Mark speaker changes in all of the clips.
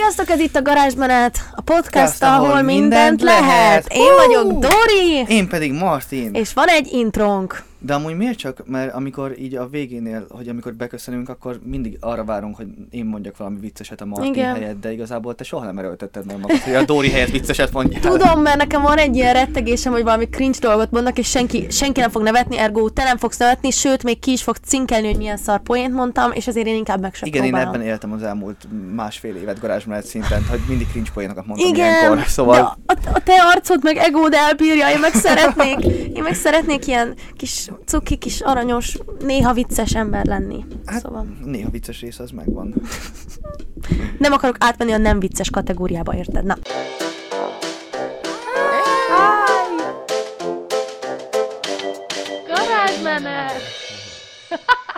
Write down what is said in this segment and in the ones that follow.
Speaker 1: Sziasztok, ez itt a Garázsmenet, a podcast,
Speaker 2: Podcast,
Speaker 1: ahol,
Speaker 2: ahol
Speaker 1: mindent,
Speaker 2: mindent
Speaker 1: lehet.
Speaker 2: lehet.
Speaker 1: Én
Speaker 2: Hú!
Speaker 1: vagyok Dori,
Speaker 2: Én pedig Martin.
Speaker 1: és van egy intrónk.
Speaker 2: De amúgy miért csak? Mert amikor így a végénél, hogy amikor beköszönünk, akkor mindig arra várunk, hogy én mondjak valami vicceset a Martin
Speaker 1: Igen.
Speaker 2: helyett, de igazából te soha nem erőltetted meg magad, hogy a Dóri helyett vicceset mondjál.
Speaker 1: Tudom, mert nekem van egy ilyen rettegésem, hogy valami cringe dolgot mondnak, és senki, senki nem fog nevetni, ergo te nem fogsz nevetni, sőt, még ki is fog cinkelni, hogy milyen szar poént mondtam, és ezért én inkább meg sem
Speaker 2: Igen, én
Speaker 1: próbálom.
Speaker 2: ebben éltem az elmúlt másfél évet garázsmenet szinten, hogy mindig cringe poénokat mondtam
Speaker 1: Igen,
Speaker 2: ilyenkor.
Speaker 1: de
Speaker 2: Szóval
Speaker 1: a, a te arcod meg egód elbírja, én meg szeretnék, én meg szeretnék ilyen kis cuki, kis aranyos, néha vicces ember lenni.
Speaker 2: hát,
Speaker 1: Szóval
Speaker 2: néha vicces rész az megvan.
Speaker 1: nem akarok átmenni a nem vicces kategóriába, érted? Na. Garázsmenet!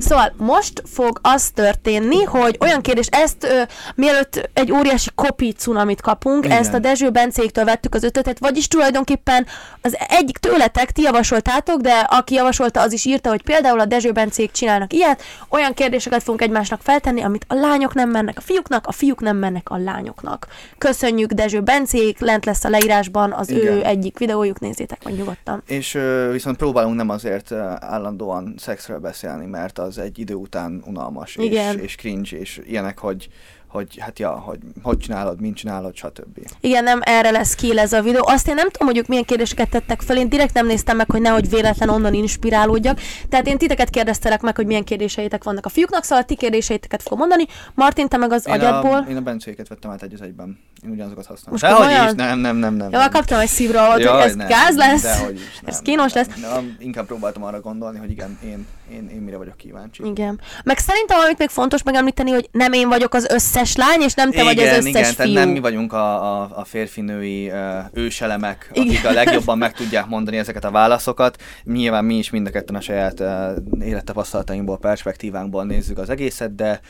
Speaker 1: Szóval most fog az történni, hogy olyan kérdés, ezt ö, mielőtt egy óriási kopi cunamit kapunk,
Speaker 2: Igen.
Speaker 1: ezt a Dezső Bencéktől vettük az ötletet, vagyis tulajdonképpen az egyik tőletek ti javasoltátok, de aki javasolta, az is írta, hogy például a Dezső Bencék csinálnak ilyet, olyan kérdéseket fogunk egymásnak feltenni, amit a lányok nem mennek a fiúknak, a fiúk nem mennek a lányoknak. Köszönjük Dezső Bencék, lent lesz a leírásban az ő
Speaker 2: Igen.
Speaker 1: egyik videójuk, nézzétek meg nyugodtan.
Speaker 2: És ö, viszont próbálunk nem azért állandóan szexről beszélni, mert az egy idő után unalmas és,
Speaker 1: Igen.
Speaker 2: és cringe, és ilyenek, hogy, hogy hát ja, hogy hogy csinálod, mint csinálod, stb.
Speaker 1: Igen, nem erre lesz ki ez a videó. Azt én nem tudom, hogy ők milyen kérdéseket tettek fel. Én direkt nem néztem meg, hogy nehogy véletlen onnan inspirálódjak. Tehát én titeket kérdeztelek meg, hogy milyen kérdéseitek vannak a fiúknak, szóval ti kérdéseiteket fogom mondani. Martin, te meg az
Speaker 2: Én
Speaker 1: agyadból.
Speaker 2: a, én a bencéket vettem át egy az egyben. Én ugyanazokat használom.
Speaker 1: Most
Speaker 2: Dehogy
Speaker 1: komolyan?
Speaker 2: is, nem, nem, nem, nem.
Speaker 1: Ja,
Speaker 2: nem.
Speaker 1: kaptam egy szívra, hogy ez
Speaker 2: nem,
Speaker 1: gáz lesz.
Speaker 2: is, nem,
Speaker 1: ez kínos
Speaker 2: nem,
Speaker 1: lesz.
Speaker 2: Nem, inkább próbáltam arra gondolni, hogy igen, én, én, én mire vagyok kíváncsi.
Speaker 1: Igen. Meg szerintem, amit még fontos megemlíteni, hogy nem én vagyok az összes lány, és nem te vagy az összes
Speaker 2: igen,
Speaker 1: fiú.
Speaker 2: tehát nem mi vagyunk a, a, a férfinői uh, őselemek,
Speaker 1: Igen.
Speaker 2: akik a legjobban meg tudják mondani ezeket a válaszokat. Nyilván mi is mind a ketten a saját uh, élettapasztalatainkból, perspektívánkból nézzük az egészet, de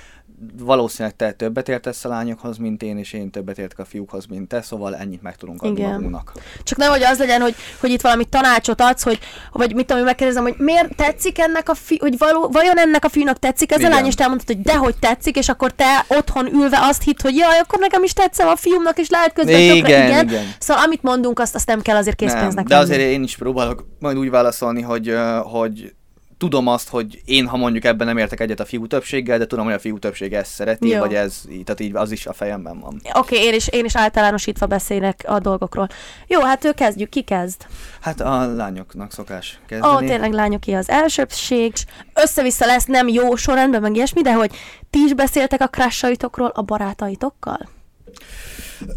Speaker 2: valószínűleg te többet értesz a lányokhoz, mint én, és én többet értek a fiúkhoz, mint te, szóval ennyit meg tudunk adni
Speaker 1: Igen.
Speaker 2: magunknak.
Speaker 1: Csak nehogy az legyen, hogy, hogy itt valami tanácsot adsz, hogy, vagy mit tudom, én megkérdezem, hogy miért tetszik ennek a fi, hogy való, vajon ennek a fiúnak tetszik ez a
Speaker 2: Igen.
Speaker 1: lány, és te elmondtad, hogy dehogy tetszik, és akkor te otthon ülve azt hitt, hogy jaj, akkor nekem is tetszem a fiúmnak, és lehet közben tökre,
Speaker 2: Igen,
Speaker 1: igen.
Speaker 2: igen.
Speaker 1: Szóval amit mondunk, azt, azt nem kell azért készpénznek
Speaker 2: Nem, de azért én is próbálok majd úgy válaszolni, hogy, hogy tudom azt, hogy én, ha mondjuk ebben nem értek egyet a fiú többséggel, de tudom, hogy a fiú többsége ezt szereti,
Speaker 1: Jó.
Speaker 2: vagy ez, tehát így az is a fejemben van.
Speaker 1: Oké, okay, én, is, én is általánosítva beszélek a dolgokról. Jó, hát ő kezdjük, ki kezd?
Speaker 2: Hát a lányoknak szokás
Speaker 1: Ó,
Speaker 2: kezdeni.
Speaker 1: oh, tényleg lányoké az elsőbség, össze-vissza lesz nem jó sorrendben, meg ilyesmi, de hogy ti is beszéltek a crushaitokról a barátaitokkal?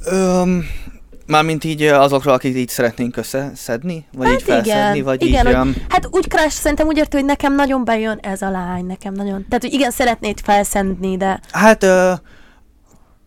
Speaker 2: Öm, mármint így azokról, akik így szeretnénk összeszedni? Vagy így felszedni? Vagy
Speaker 1: Hát igen,
Speaker 2: így,
Speaker 1: hogy,
Speaker 2: öm,
Speaker 1: hát úgy crush, szerintem úgy értő, hogy nekem nagyon bejön ez a lány, nekem nagyon. Tehát, hogy igen, szeretnéd felszedni, de
Speaker 2: Hát ö,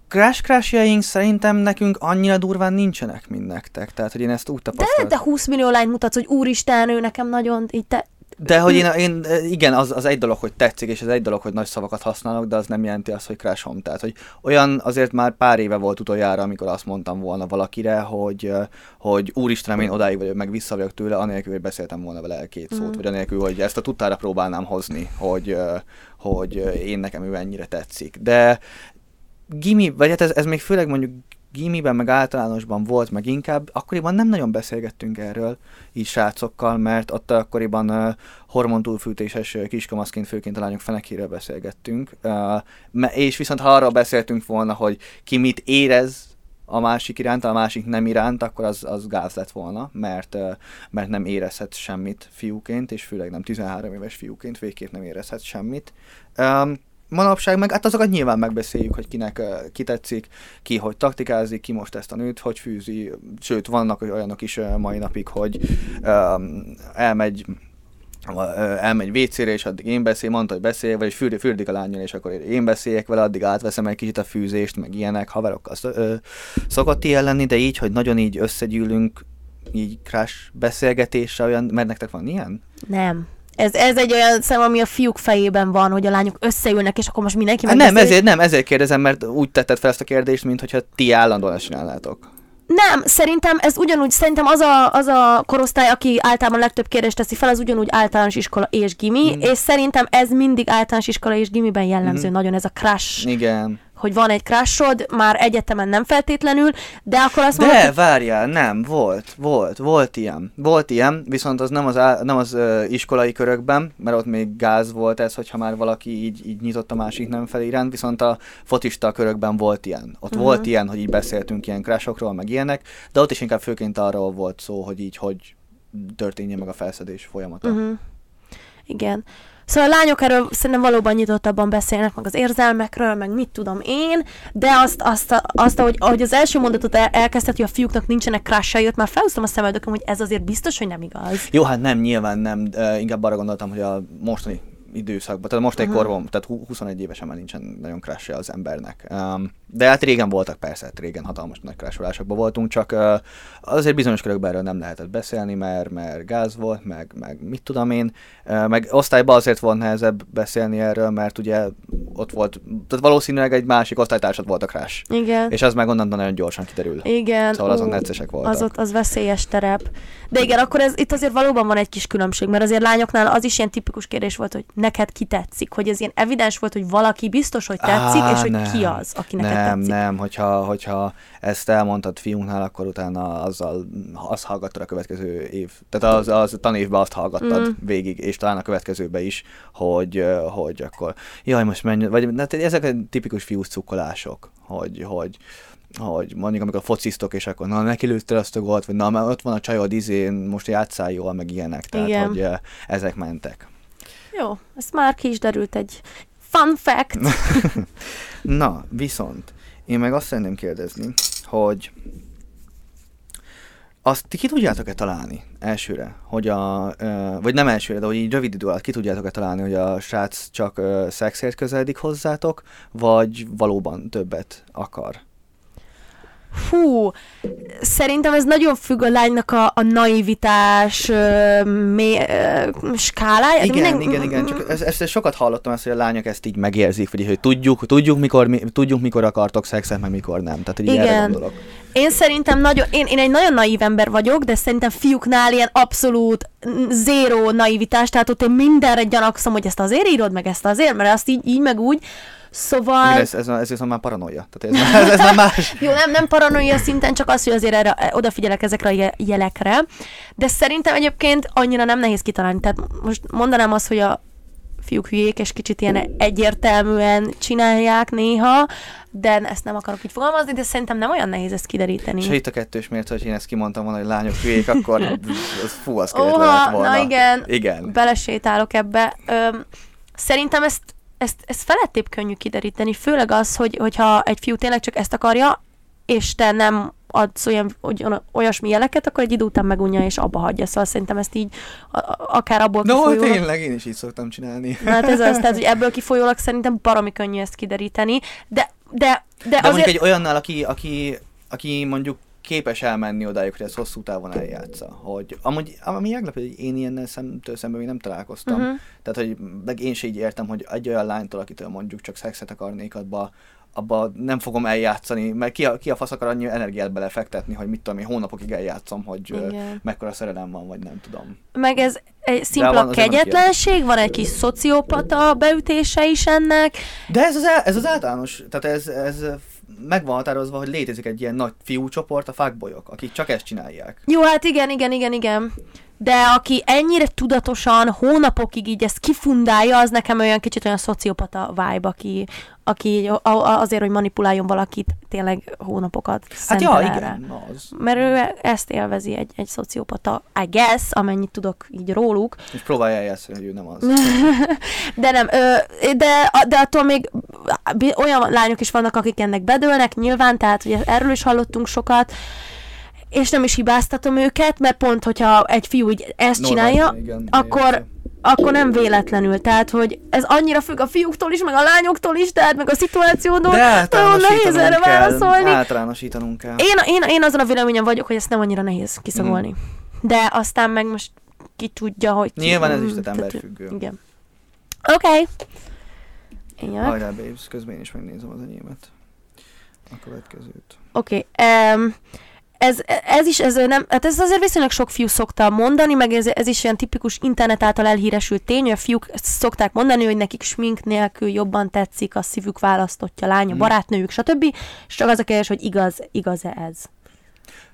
Speaker 2: crash crashjaink szerintem nekünk annyira durván nincsenek, mint nektek. Tehát, hogy én ezt úgy
Speaker 1: de,
Speaker 2: tapasztaltam.
Speaker 1: de 20 millió lányt mutatsz, hogy úristen, ő nekem nagyon, így te,
Speaker 2: De hogy én, én igen, az, az egy dolog, hogy tetszik, és az egy dolog, hogy nagy szavakat használok, de az nem jelenti azt, hogy crashom. Tehát, hogy olyan azért már pár éve volt utoljára, amikor azt mondtam volna valakire, hogy, ö, hogy úristenem, én odáig vagyok, meg vissza vagyok tőle, anélkül, hogy beszéltem volna vele két szót,
Speaker 1: Mm.
Speaker 2: vagy anélkül, hogy ezt a tudtára próbálnám hozni, hogy, ö, hogy én nekem ő ennyire tetszik. De gimi, vagy hát ez, ez még főleg mondjuk gimiben, meg általánosban volt, meg inkább, akkoriban nem nagyon beszélgettünk erről így srácokkal, mert ott akkoriban uh, hormontúlfűtéses uh, kiskamaszként főként a lányok fenekéről beszélgettünk, uh, és viszont ha arról beszéltünk volna, hogy ki mit érez a másik iránt, a másik nem iránt, akkor az, az gáz lett volna, mert, mert nem érezhet semmit fiúként, és főleg nem 13 éves fiúként végképp nem érezhet semmit. Um, manapság meg, hát azokat nyilván megbeszéljük, hogy kinek ki tetszik, ki hogy taktikázik, ki most ezt a nőt hogy fűzi, sőt vannak olyanok is mai napig, hogy um, elmegy elmegy WC-re, és addig én beszél, mondta, hogy beszél, vagy fürdi, fürdik a lányjal, és akkor én beszéljek vele, addig átveszem egy kicsit a fűzést, meg ilyenek, haverokkal ö, szokott ilyen lenni, de így, hogy nagyon így összegyűlünk, így crash beszélgetésre, olyan, mert nektek van ilyen?
Speaker 1: nem. Ez, ez egy olyan szem, ami a fiúk fejében van, hogy a lányok összeülnek, és akkor most mindenki
Speaker 2: Hát nem, ezért, nem, ezért kérdezem, mert úgy tetted fel ezt a kérdést, mint hogyha ti állandóan ezt csinálnátok.
Speaker 1: Nem, szerintem ez ugyanúgy, szerintem az a, az a korosztály, aki általában legtöbb kérdést teszi fel, az ugyanúgy általános iskola és gimi,
Speaker 2: Mm.
Speaker 1: és szerintem ez mindig általános iskola és gimiben jellemző
Speaker 2: Mhm.
Speaker 1: nagyon ez a crush,
Speaker 2: Igen.
Speaker 1: Hogy van egy crushod, már egyetemen nem feltétlenül, de akkor azt
Speaker 2: De
Speaker 1: mondod, hogy
Speaker 2: várjál, nem, volt, volt, volt ilyen. Volt ilyen, viszont az nem az, á- nem az ö, iskolai körökben, mert ott még gáz volt ez, hogyha már valaki így, így nyitott a másik nem felé iránt, viszont a fotista körökben volt ilyen. Ott
Speaker 1: Mhm.
Speaker 2: volt ilyen, hogy így beszéltünk ilyen crashokról, meg ilyenek, de ott is inkább főként arról volt szó, hogy így, hogy történjen meg a felszedés folyamata.
Speaker 1: Uh-huh. Igen. Szóval a lányok erről szerintem valóban nyitottabban beszélnek, meg az érzelmekről, meg mit tudom én, de azt, azt, azt ahogy, ahogy az első mondatot el, elkezdted, hogy a fiúknak nincsenek crushai, ott már felhúztam a szemöldököm, hogy ez azért biztos, hogy nem igaz.
Speaker 2: Jó, hát nem, nyilván nem, uh, inkább arra gondoltam, hogy a mostani időszakban, tehát most egy korban, tehát hú- 21 évesen már nincsen nagyon crush az embernek. De hát régen voltak persze, hát régen hatalmas nagy crasholásokban voltunk, csak azért bizonyos körökben erről nem lehetett beszélni, mert, mert gáz volt, meg, meg mit tudom én, meg osztályban azért volt nehezebb beszélni erről, mert ugye ott volt, tehát valószínűleg egy másik osztálytársad volt a crush.
Speaker 1: Igen.
Speaker 2: És az meg onnantól nagyon gyorsan kiderül.
Speaker 1: Igen.
Speaker 2: Szóval azok
Speaker 1: ú,
Speaker 2: neccesek voltak.
Speaker 1: Az ott az veszélyes terep. De igen, akkor ez, itt azért valóban van egy kis különbség, mert azért lányoknál az is ilyen tipikus kérdés volt, hogy neked ki tetszik, hogy ez ilyen evidens volt, hogy valaki biztos, hogy tetszik,
Speaker 2: Á,
Speaker 1: és hogy
Speaker 2: nem.
Speaker 1: ki az, aki neked
Speaker 2: nem,
Speaker 1: tetszik.
Speaker 2: Nem, hogyha, hogyha ezt elmondtad fiúnknál, akkor utána azzal azt hallgattad a következő év. Tehát az, az tanévben azt hallgattad
Speaker 1: Mm.
Speaker 2: végig, és talán a következőbe is, hogy, hogy akkor, jaj, most menj, vagy hát ezek a tipikus fiús cukkolások, hogy, hogy hogy mondjuk amikor fociztok, és akkor na neki lőttél azt a gólt, vagy na már ott van a csajod, izén, most játszál jól, meg ilyenek. Tehát,
Speaker 1: Igen.
Speaker 2: hogy ezek mentek.
Speaker 1: Jó, ez már ki is derült egy fun fact.
Speaker 2: Na, viszont én meg azt szeretném kérdezni, hogy azt ti ki tudjátok-e találni elsőre, hogy a, vagy nem elsőre, de hogy így rövid idő alatt ki tudjátok-e találni, hogy a srác csak szexért közeledik hozzátok, vagy valóban többet akar?
Speaker 1: Fú, szerintem ez nagyon függ a lánynak a, a naivitás ö, mé, ö, skálája.
Speaker 2: Igen,
Speaker 1: Minden-
Speaker 2: igen, igen, csak ezt, ezt, ezt sokat hallottam, ezt, hogy a lányok ezt így megérzik, vagy hogy tudjuk, tudjuk mikor, mi, tudjuk, mikor akartok szexet, meg mikor nem. Tehát, hogy így erre
Speaker 1: Igen.
Speaker 2: gondolok.
Speaker 1: Én szerintem nagyon, én, én egy nagyon naív ember vagyok, de szerintem fiúknál ilyen abszolút zéró naivitás, tehát ott én mindenre gyanakszom, hogy ezt azért írod, meg ezt azért, mert azt így, így meg úgy. Szóval...
Speaker 2: Igen, ez, ez, ez, már paranoia. Tehát ez, ez, ez már más.
Speaker 1: Jó, nem, nem paranoia szinten, csak az, hogy azért erre, e, odafigyelek ezekre a je- jelekre. De szerintem egyébként annyira nem nehéz kitalálni. Tehát most mondanám azt, hogy a fiúk hülyék, és kicsit ilyen egyértelműen csinálják néha, de ezt nem akarok így fogalmazni, de szerintem nem olyan nehéz ezt kideríteni.
Speaker 2: És ha itt a kettős mért, hogy én ezt kimondtam volna, hogy lányok hülyék, akkor az fú, az
Speaker 1: Oha,
Speaker 2: lett volna.
Speaker 1: na igen,
Speaker 2: Igen.
Speaker 1: belesétálok ebbe. Öm, szerintem ezt, ezt, ezt felettébb könnyű kideríteni, főleg az, hogy, hogyha egy fiú tényleg csak ezt akarja, és te nem adsz olyan, olyan, olyasmi jeleket, akkor egy idő után megunja és abba hagyja. Szóval szerintem ezt így a, a- akár abból
Speaker 2: No,
Speaker 1: kifolyólag...
Speaker 2: tényleg, én is így szoktam csinálni.
Speaker 1: Na, hát ez az, tehát, hogy ebből kifolyólag szerintem baromi könnyű ezt kideríteni, de, de, de,
Speaker 2: De
Speaker 1: azért...
Speaker 2: mondjuk egy olyannál, aki, aki, aki mondjuk képes elmenni odáig, hogy ezt hosszú távon eljátsza. Hogy amúgy, ami meglepő, hogy én ilyennel szemtől szemben még nem találkoztam.
Speaker 1: Mhm.
Speaker 2: Tehát, hogy meg én se így értem, hogy egy olyan lánytól, akitől mondjuk csak szexet akarnék, abba, abba nem fogom eljátszani, mert ki a, ki a fasz akar annyi energiát belefektetni, hogy mit tudom én, hónapokig eljátszom, hogy
Speaker 1: Igen.
Speaker 2: mekkora szerelem van, vagy nem tudom.
Speaker 1: meg ez egy szimpla
Speaker 2: van
Speaker 1: kegyetlenség, van egy kis szociopata beütése is ennek,
Speaker 2: De ez az, el, ez az általános, tehát ez, ez meg van határozva, hogy létezik egy ilyen nagy fiúcsoport, a fuckboyok, akik csak ezt csinálják.
Speaker 1: Jó, hát igen, igen, igen, igen. De aki ennyire tudatosan hónapokig így ezt kifundálja, az nekem olyan kicsit olyan szociopata vibe, aki, aki azért, hogy manipuláljon valakit, tényleg hónapokat
Speaker 2: Hát ja,
Speaker 1: erre.
Speaker 2: igen, az.
Speaker 1: Mert ő ezt élvezi egy, egy szociopata, I guess, amennyit tudok így róluk.
Speaker 2: És próbálja eljátszani, hogy ő nem az.
Speaker 1: De nem, de, de attól még olyan lányok is vannak, akik ennek bedőlnek, nyilván, tehát ugye erről is hallottunk sokat, és nem is hibáztatom őket, mert pont, hogyha egy fiú így ezt csinálja,
Speaker 2: Normálisan, igen,
Speaker 1: akkor,
Speaker 2: értem.
Speaker 1: akkor nem véletlenül. Tehát, hogy ez annyira függ a fiúktól is, meg a lányoktól is, tehát meg a szituációtól.
Speaker 2: De
Speaker 1: Nagyon nehéz erre
Speaker 2: kell.
Speaker 1: válaszolni.
Speaker 2: Általánosítanunk kell.
Speaker 1: Én, én, én azon a véleményen vagyok, hogy ezt nem annyira nehéz kiszagolni.
Speaker 2: Mhm.
Speaker 1: De aztán meg most ki tudja, hogy ki...
Speaker 2: Nyilván ez is
Speaker 1: Mm,
Speaker 2: tehát emberfüggő.
Speaker 1: Igen. Oké. Okay. Én.
Speaker 2: Hajrá, babes, közben én is megnézem az enyémet. A következőt.
Speaker 1: Oké. Okay. Um, ez, ez is, ez nem, hát ez azért viszonylag sok fiú szokta mondani, meg ez, ez is ilyen tipikus internet által elhíresült tény, hogy a fiúk szokták mondani, hogy nekik smink nélkül jobban tetszik a szívük választottja lánya,
Speaker 2: Mm.
Speaker 1: barátnőjük, stb. És csak az a kérdés, hogy igaz, igaz-e ez?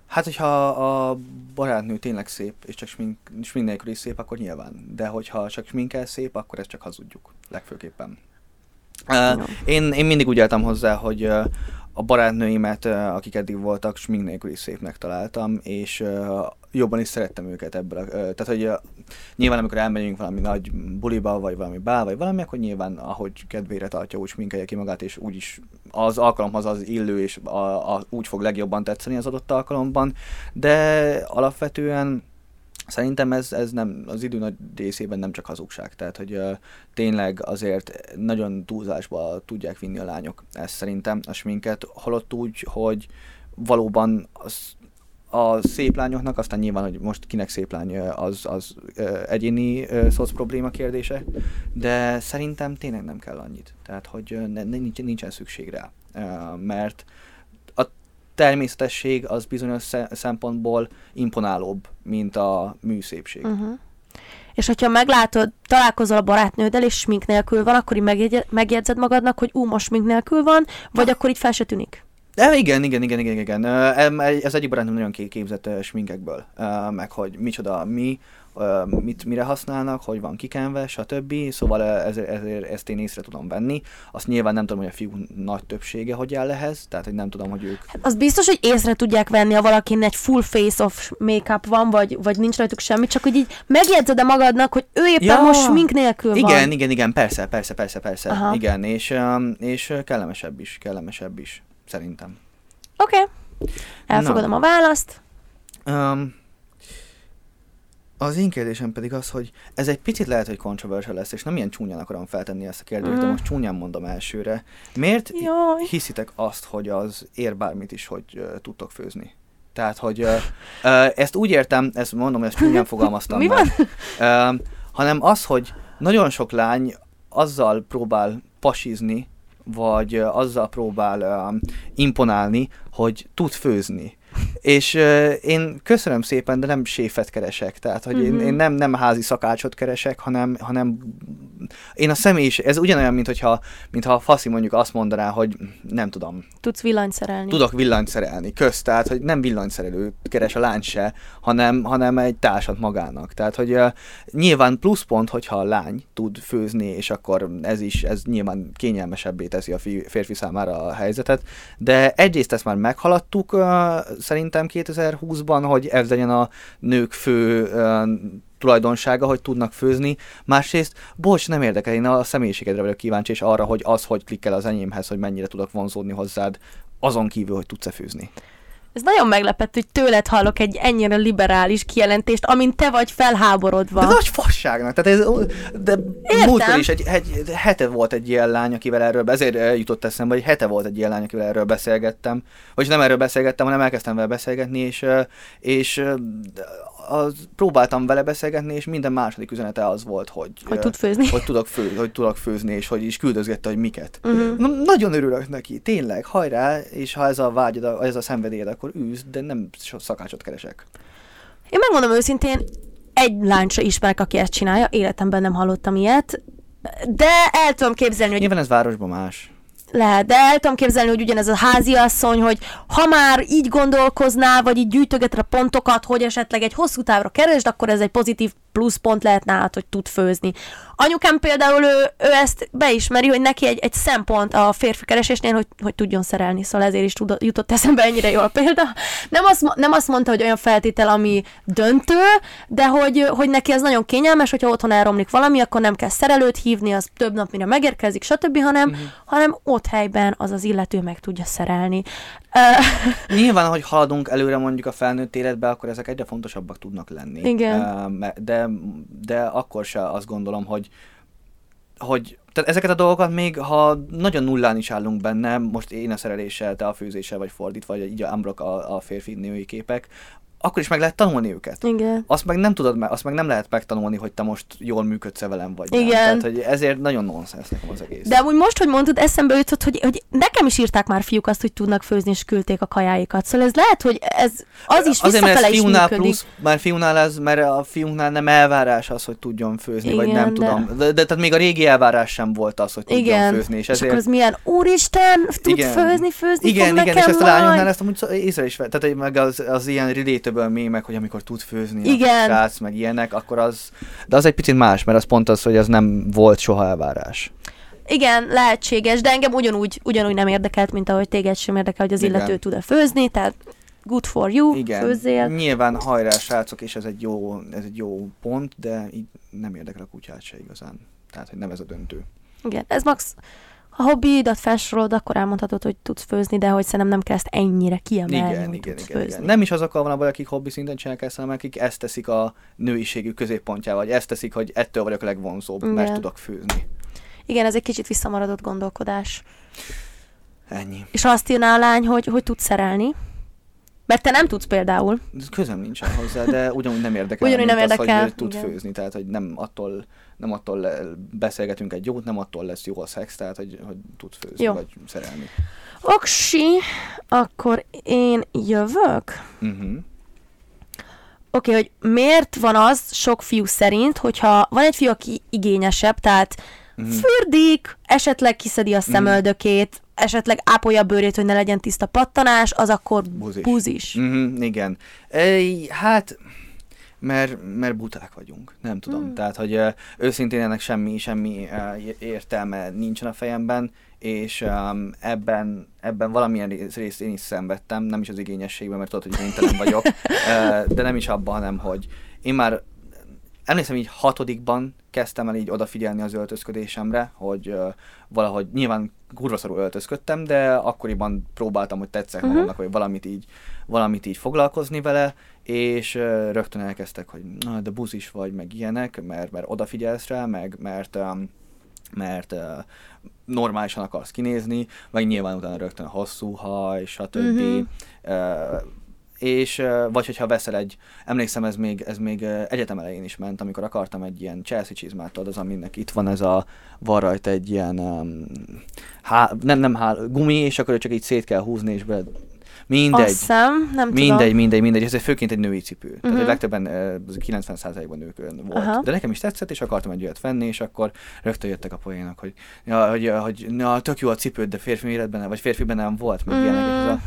Speaker 2: Hát, hogyha a barátnő tényleg szép, és csak smink, smink nélkül is szép, akkor nyilván. De hogyha csak sminkel szép, akkor ezt csak hazudjuk, legfőképpen. Uh, én, én mindig úgy álltam hozzá, hogy uh, a barátnőimet, akik eddig voltak, smink nélkül is szépnek találtam, és jobban is szerettem őket ebből. tehát, hogy nyilván amikor elmegyünk valami nagy buliba, vagy valami bál, vagy valami, akkor nyilván, ahogy kedvére tartja, úgy sminkelje ki magát, és úgy is az alkalomhoz az illő, és a, a, úgy fog legjobban tetszeni az adott alkalomban, de alapvetően Szerintem ez, ez nem, az idő nagy részében nem csak hazugság, tehát hogy uh, tényleg azért nagyon túlzásba tudják vinni a lányok ezt szerintem, a sminket, holott úgy, hogy valóban az, a szép lányoknak, aztán nyilván, hogy most kinek szép lány, az, az egyéni szoc probléma kérdése, de szerintem tényleg nem kell annyit. Tehát, hogy ne, ne, nincs, nincsen szükség rá. Mert természetesség az bizonyos sze- szempontból imponálóbb, mint a műszépség.
Speaker 1: Uh-huh. És hogyha meglátod, találkozol a barátnőddel, és smink nélkül van, akkor így megjegy- megjegyzed magadnak, hogy ú, most smink nélkül van, vagy akkor így fel se tűnik.
Speaker 2: De igen, igen, igen, igen, igen. Ez egyik barátom nagyon ké- képzett sminkekből, meg hogy micsoda mi, mit, mire használnak, hogy van kikenve, stb. Szóval ezért, ezért ezt én észre tudom venni. Azt nyilván nem tudom, hogy a fiú nagy többsége hogy áll ehhez, tehát hogy nem tudom, hogy ők...
Speaker 1: Az biztos, hogy észre tudják venni, ha valakinek egy full face of make-up van, vagy, vagy nincs rajtuk semmi, csak hogy így megjegyzed -e magadnak, hogy ő éppen
Speaker 2: Ja.
Speaker 1: most smink nélkül van.
Speaker 2: Igen, igen, igen, persze, persze, persze, persze.
Speaker 1: Aha.
Speaker 2: Igen, és, és kellemesebb is, kellemesebb is, szerintem.
Speaker 1: Oké. Okay. Elfogadom
Speaker 2: Na.
Speaker 1: a választ.
Speaker 2: Um, az én kérdésem pedig az, hogy ez egy picit lehet, hogy controversial lesz, és nem ilyen csúnyán akarom feltenni ezt a kérdést, de
Speaker 1: Mhm.
Speaker 2: most csúnyán mondom elsőre. Miért
Speaker 1: Jaj.
Speaker 2: hiszitek azt, hogy az ér bármit is, hogy uh, tudtok főzni? Tehát, hogy uh, uh, ezt úgy értem, ezt mondom, ezt csúnyán fogalmaztam
Speaker 1: Mi
Speaker 2: meg, um, hanem az, hogy nagyon sok lány azzal próbál pasizni, vagy uh, azzal próbál um, imponálni, hogy tud főzni. És uh, én köszönöm szépen, de nem séfet keresek. Tehát, hogy én,
Speaker 1: Mhm.
Speaker 2: én nem, nem házi szakácsot keresek, hanem, hanem én a személyiség, ez ugyanolyan, mint hogyha, mintha a faszi mondjuk azt mondaná, hogy nem tudom,
Speaker 1: Tudsz villanyt szerelni.
Speaker 2: tudok villanyt szerelni, közt, tehát, hogy nem villanyszerelőt keres a lány se, hanem, hanem egy társat magának. Tehát, hogy uh, nyilván pluszpont, hogyha a lány tud főzni, és akkor ez is, ez nyilván kényelmesebbé teszi a fi, férfi számára a helyzetet, de egyrészt ezt már meghaladtuk uh, szerintem 2020-ban, hogy ez legyen a nők fő tulajdonsága, hogy tudnak főzni. Másrészt, bocs, nem érdekel, én a személyiségedre vagyok kíváncsi, és arra, hogy az, hogy klikkel az enyémhez, hogy mennyire tudok vonzódni hozzád, azon kívül, hogy tudsz-e főzni.
Speaker 1: Ez nagyon meglepett, hogy tőled hallok egy ennyire liberális kijelentést, amint te vagy felháborodva.
Speaker 2: De nagy fasságnak, tehát ez, de
Speaker 1: Értem.
Speaker 2: múltkor is egy, egy, hete volt egy ilyen lány, akivel erről, ezért eh, jutott eszembe, hogy hete volt egy ilyen lány, akivel erről beszélgettem, vagy nem erről beszélgettem, hanem elkezdtem vele beszélgetni, és, eh, és eh, az, próbáltam vele beszélgetni, és minden második üzenete az volt, hogy,
Speaker 1: Hogy tud főzni.
Speaker 2: hogy tudok, fő, hogy tudok főzni, és hogy is küldözgette, hogy miket.
Speaker 1: Uh-huh.
Speaker 2: Na, nagyon örülök neki, tényleg, hajrá, és ha ez a vágyad, ez a szenvedélyed, akkor űz, de nem so- szakácsot keresek.
Speaker 1: Én megmondom őszintén, egy lányt se ismerek, aki ezt csinálja, életemben nem hallottam ilyet, de el tudom képzelni, hogy
Speaker 2: Nyilván ez városban más.
Speaker 1: Lehet, de el tudom képzelni, hogy ugyanez a háziasszony, hogy ha már így gondolkoznál, vagy így gyűjtögeted a pontokat, hogy esetleg egy hosszú távra keresd, akkor ez egy pozitív pluszpont lehet nálad, hogy tud főzni. Anyukám például ő, ő ezt beismeri, hogy neki egy, egy szempont a férfi keresésnél, hogy, hogy tudjon szerelni, szóval ezért is tudott, jutott eszembe ennyire jó a példa. Nem azt, nem azt mondta, hogy olyan feltétel, ami döntő, de hogy, hogy neki az nagyon kényelmes, hogyha otthon elromlik valami, akkor nem kell szerelőt hívni, az több nap mire megérkezik, stb., hanem,
Speaker 2: Mhm.
Speaker 1: hanem ott helyben az az illető meg tudja szerelni.
Speaker 2: Nyilván, hogy haladunk előre mondjuk a felnőtt életbe, akkor ezek egyre fontosabbak tudnak lenni.
Speaker 1: Igen.
Speaker 2: De, de akkor se azt gondolom, hogy hogy tehát ezeket a dolgokat még, ha nagyon nullán is állunk benne, most én a szereléssel, te a főzéssel, vagy fordítva, vagy így unblock a, a férfi-női képek, akkor is meg lehet tanulni őket.
Speaker 1: Igen.
Speaker 2: Azt meg nem tudod, azt meg nem lehet megtanulni, hogy te most jól működsz velem vagy nem.
Speaker 1: Igen.
Speaker 2: Tehát, hogy ezért nagyon nonsens nekem az egész.
Speaker 1: De amúgy most, hogy mondtad, eszembe jutott, hogy, hogy nekem is írták már fiúk azt, hogy tudnak főzni, és küldték a kajáikat. Szóval ez lehet, hogy ez az is
Speaker 2: Azért, mert ez
Speaker 1: is
Speaker 2: fiúnál plusz, már fiúnál ez, mert a fiúnknál nem elvárás az, hogy tudjon főzni, vagy
Speaker 1: Igen,
Speaker 2: nem
Speaker 1: de-
Speaker 2: tudom. De, de, tehát még a régi elvárás sem volt az, hogy tudjon
Speaker 1: Igen.
Speaker 2: főzni, és
Speaker 1: És akkor
Speaker 2: ezért...
Speaker 1: az milyen, úristen, tud
Speaker 2: Igen.
Speaker 1: főzni, főzni
Speaker 2: Igen,
Speaker 1: fog
Speaker 2: igen,
Speaker 1: nekem
Speaker 2: és ezt a lányoknál ezt amúgy észre is vett. Tehát hogy meg az, az ilyen relatable mémek, hogy amikor tud főzni
Speaker 1: Igen.
Speaker 2: a srác, meg ilyenek, akkor az... De az egy picit más, mert az pont az, hogy az nem volt soha elvárás.
Speaker 1: Igen, lehetséges, de engem ugyanúgy, ugyanúgy nem érdekelt, mint ahogy téged sem érdekel, hogy az
Speaker 2: Igen.
Speaker 1: illető tud-e főzni, tehát good for you,
Speaker 2: Igen,
Speaker 1: főzzél.
Speaker 2: nyilván hajrá srácok, és ez egy, jó, ez egy jó pont, de így nem érdekel a kutyát se igazán. Tehát, hogy nem ez a döntő.
Speaker 1: Igen, ez max, ha hobbidat felsorolod, akkor elmondhatod, hogy tudsz főzni, de hogy szerintem nem kell ezt ennyire kiemelni,
Speaker 2: Igen,
Speaker 1: hogy
Speaker 2: igen,
Speaker 1: tudsz
Speaker 2: igen,
Speaker 1: főzni.
Speaker 2: igen. Nem is azokkal van a baj, akik hobbi szinten csinálják ezt, hanem akik ezt teszik a nőiségük középpontjával, vagy ezt teszik, hogy ettől vagyok a legvonzóbb,
Speaker 1: Igen.
Speaker 2: mert tudok főzni.
Speaker 1: Igen, ez egy kicsit visszamaradott gondolkodás.
Speaker 2: Ennyi.
Speaker 1: És azt írná a lány, hogy, hogy tudsz szerelni. Mert te nem tudsz például.
Speaker 2: Közöm nincsen hozzá, de ugyanúgy nem érdekel.
Speaker 1: Ugyanúgy nem
Speaker 2: az,
Speaker 1: érdekel,
Speaker 2: hogy tud
Speaker 1: igen.
Speaker 2: főzni, tehát hogy nem attól, nem attól le- beszélgetünk egy jót, nem attól lesz jó a szex, tehát hogy, hogy tud főzni,
Speaker 1: Jó.
Speaker 2: vagy szerelni.
Speaker 1: Oksi, akkor én jövök.
Speaker 2: Uh-huh.
Speaker 1: Oké, hogy miért van az sok fiú szerint, hogyha van egy fiú, aki igényesebb, tehát
Speaker 2: Mhm.
Speaker 1: fürdik, esetleg kiszedi a szemöldökét, esetleg ápolja a bőrét, hogy ne legyen tiszta pattanás, az akkor
Speaker 2: Buzis.
Speaker 1: buzis.
Speaker 2: Uh-huh, igen. Ej, hát, mert, mert buták vagyunk, nem tudom.
Speaker 1: Mm.
Speaker 2: Tehát, hogy uh, őszintén ennek semmi, semmi uh, értelme nincsen a fejemben, és um, ebben, ebben valamilyen rész- részt én is szenvedtem, nem is az igényességben, mert tudod, hogy igénytelen vagyok, uh, de nem is abban, hanem, hogy én már emlékszem, így hatodikban kezdtem el így odafigyelni az öltözködésemre, hogy uh, valahogy nyilván kurva szarul öltözködtem, de akkoriban próbáltam, hogy tetszek
Speaker 1: Mhm.
Speaker 2: magamnak, hogy valamit így, valamit így foglalkozni vele, és uh, rögtön elkezdtek, hogy na, de buzis vagy, meg ilyenek, mert, mert odafigyelsz rá, meg mert um, mert uh, normálisan akarsz kinézni, vagy nyilván utána rögtön hosszú haj, stb. Uh-huh. Uh, és vagy hogyha veszel egy, emlékszem ez még, ez még egyetem elején is ment, amikor akartam egy ilyen Chelsea csizmát, tudod, az aminek itt van ez a, van rajta egy ilyen, um, há, nem, nem há, gumi, és akkor csak így szét kell húzni, és be, mindegy.
Speaker 1: Azt hiszem, nem
Speaker 2: Mindegy,
Speaker 1: tudom.
Speaker 2: mindegy, mindegy. Ez egy főként egy női cipő. Uh-huh. Tehát
Speaker 1: Mhm.
Speaker 2: legtöbben, ö, az 90%-ban nők volt.
Speaker 1: Aha.
Speaker 2: De nekem is tetszett, és akartam egy olyat venni, és akkor rögtön jöttek a poénok, hogy, ja, hogy, hogy ja, tök jó a cipőd, de férfi méretben vagy férfiben nem volt, meg
Speaker 1: Mm.
Speaker 2: ilyenek. Ez a,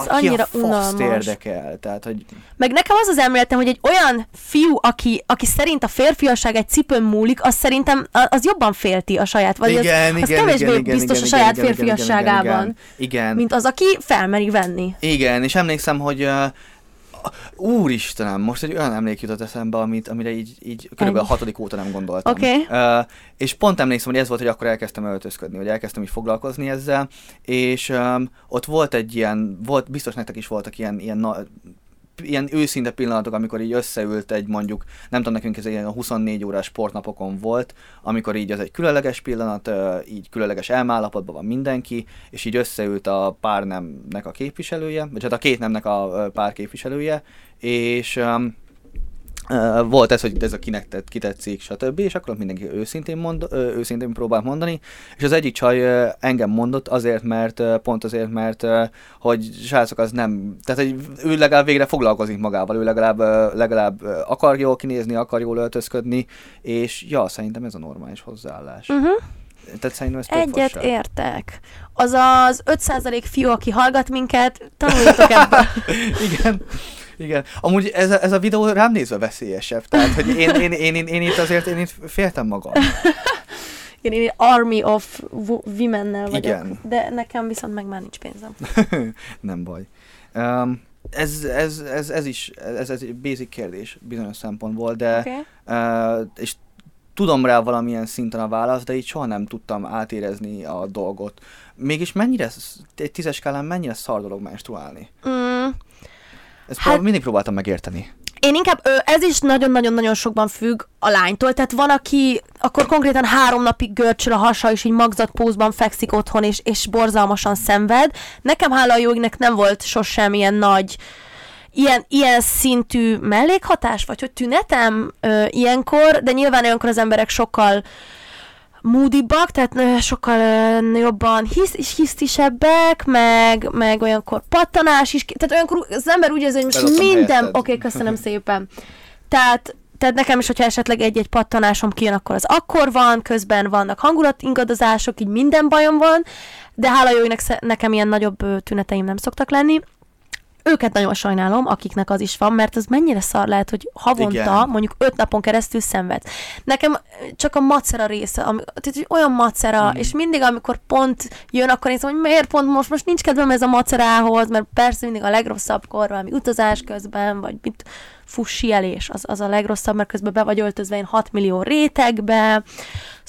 Speaker 1: Ez
Speaker 2: ki
Speaker 1: annyira
Speaker 2: a
Speaker 1: unalmas.
Speaker 2: érdekel? Tehát, hogy
Speaker 1: Meg nekem az az elméletem, hogy egy olyan fiú, aki, aki szerint a férfiasság egy cipőn múlik, az szerintem az jobban félti a saját, vagy az, az kevésbé biztos a saját férfiasságában,
Speaker 2: Igen, igen,
Speaker 1: mint az, aki felmeri venni.
Speaker 2: Igen, és emlékszem, hogy uh, Úristenem, most egy olyan emlék jutott eszembe, amit, amire így, így körülbelül a hatodik óta nem gondoltam.
Speaker 1: Oké.
Speaker 2: Uh, és pont emlékszem, hogy ez volt, hogy akkor elkezdtem öltözködni, hogy elkezdtem így foglalkozni ezzel, és um, ott volt egy ilyen, volt, biztos nektek is voltak ilyen, ilyen na, ilyen őszinte pillanatok, amikor így összeült egy mondjuk, nem tudom, nekünk ez egy ilyen 24 órás sportnapokon volt, amikor így az egy különleges pillanat, így különleges elmállapotban van mindenki, és így összeült a pár nemnek a képviselője, vagy hát a két nemnek a pár képviselője, és volt ez, hogy ez a kinek tett, kitetszik, stb. És akkor mindenki őszintén, mond, őszintén próbál mondani. És az egyik csaj engem mondott azért, mert pont azért, mert hogy srácok az nem, tehát hogy ő legalább végre foglalkozik magával, ő legalább, legalább akar jól kinézni, akar jól öltözködni, és ja, szerintem ez a normális hozzáállás.
Speaker 1: Uh-huh.
Speaker 2: Tehát szerintem ez
Speaker 1: Egyet
Speaker 2: fasság.
Speaker 1: értek. Az az 5% fiú, aki hallgat minket, tanuljatok ebből.
Speaker 2: Igen. Igen. Amúgy ez a, ez a videó rám nézve veszélyesebb. Tehát, hogy én, én, én, én, én itt azért én itt féltem magam.
Speaker 1: Én, én Army of wo- Women-nel vagyok.
Speaker 2: Igen.
Speaker 1: De nekem viszont meg már nincs pénzem.
Speaker 2: Nem baj. Um, ez, ez, ez, ez is ez, ez egy basic kérdés bizonyos szempontból, de okay. uh, és tudom rá valamilyen szinten a választ, de így soha nem tudtam átérezni a dolgot. Mégis mennyire, egy tízes skálán mennyire szar dolog menstruálni?
Speaker 1: Mm,
Speaker 2: Ezt
Speaker 1: Hát-
Speaker 2: mindig próbáltam megérteni.
Speaker 1: Én inkább, ez is nagyon-nagyon-nagyon sokban függ a lánytól, tehát van, aki akkor konkrétan három napig görcsöl a hasa, és így magzatpózban fekszik otthon, és, és borzalmasan szenved. Nekem hála a jó égnek nem volt sosem ilyen nagy ilyen, ilyen szintű mellékhatás, vagy hogy tünetem ö, ilyenkor, de nyilván olyankor az emberek sokkal moodibbak, tehát sokkal jobban hisz, és hisztisebbek, meg, meg olyankor pattanás is, tehát olyankor az ember úgy érzi, hogy most minden, oké, okay, köszönöm szépen. Tehát tehát nekem is, hogyha esetleg egy-egy pattanásom kijön, akkor az akkor van, közben vannak hangulatingadozások, így minden bajom van, de hála jó, nekem ilyen nagyobb tüneteim nem szoktak lenni. Őket nagyon sajnálom, akiknek az is van, mert az mennyire szar lehet, hogy havonta,
Speaker 2: Igen.
Speaker 1: Mondjuk öt napon keresztül szenved. Nekem csak a macera része, ami, tehát hogy olyan macera,
Speaker 2: Mm.
Speaker 1: és mindig, amikor pont jön, akkor nézem, hogy miért pont most, most nincs kedvem ez a macerához, mert persze mindig a legrosszabbkor, valami utazás közben, vagy mit, fussielés, az, az a legrosszabb, mert közben be vagy öltözve én 6 millió rétegbe,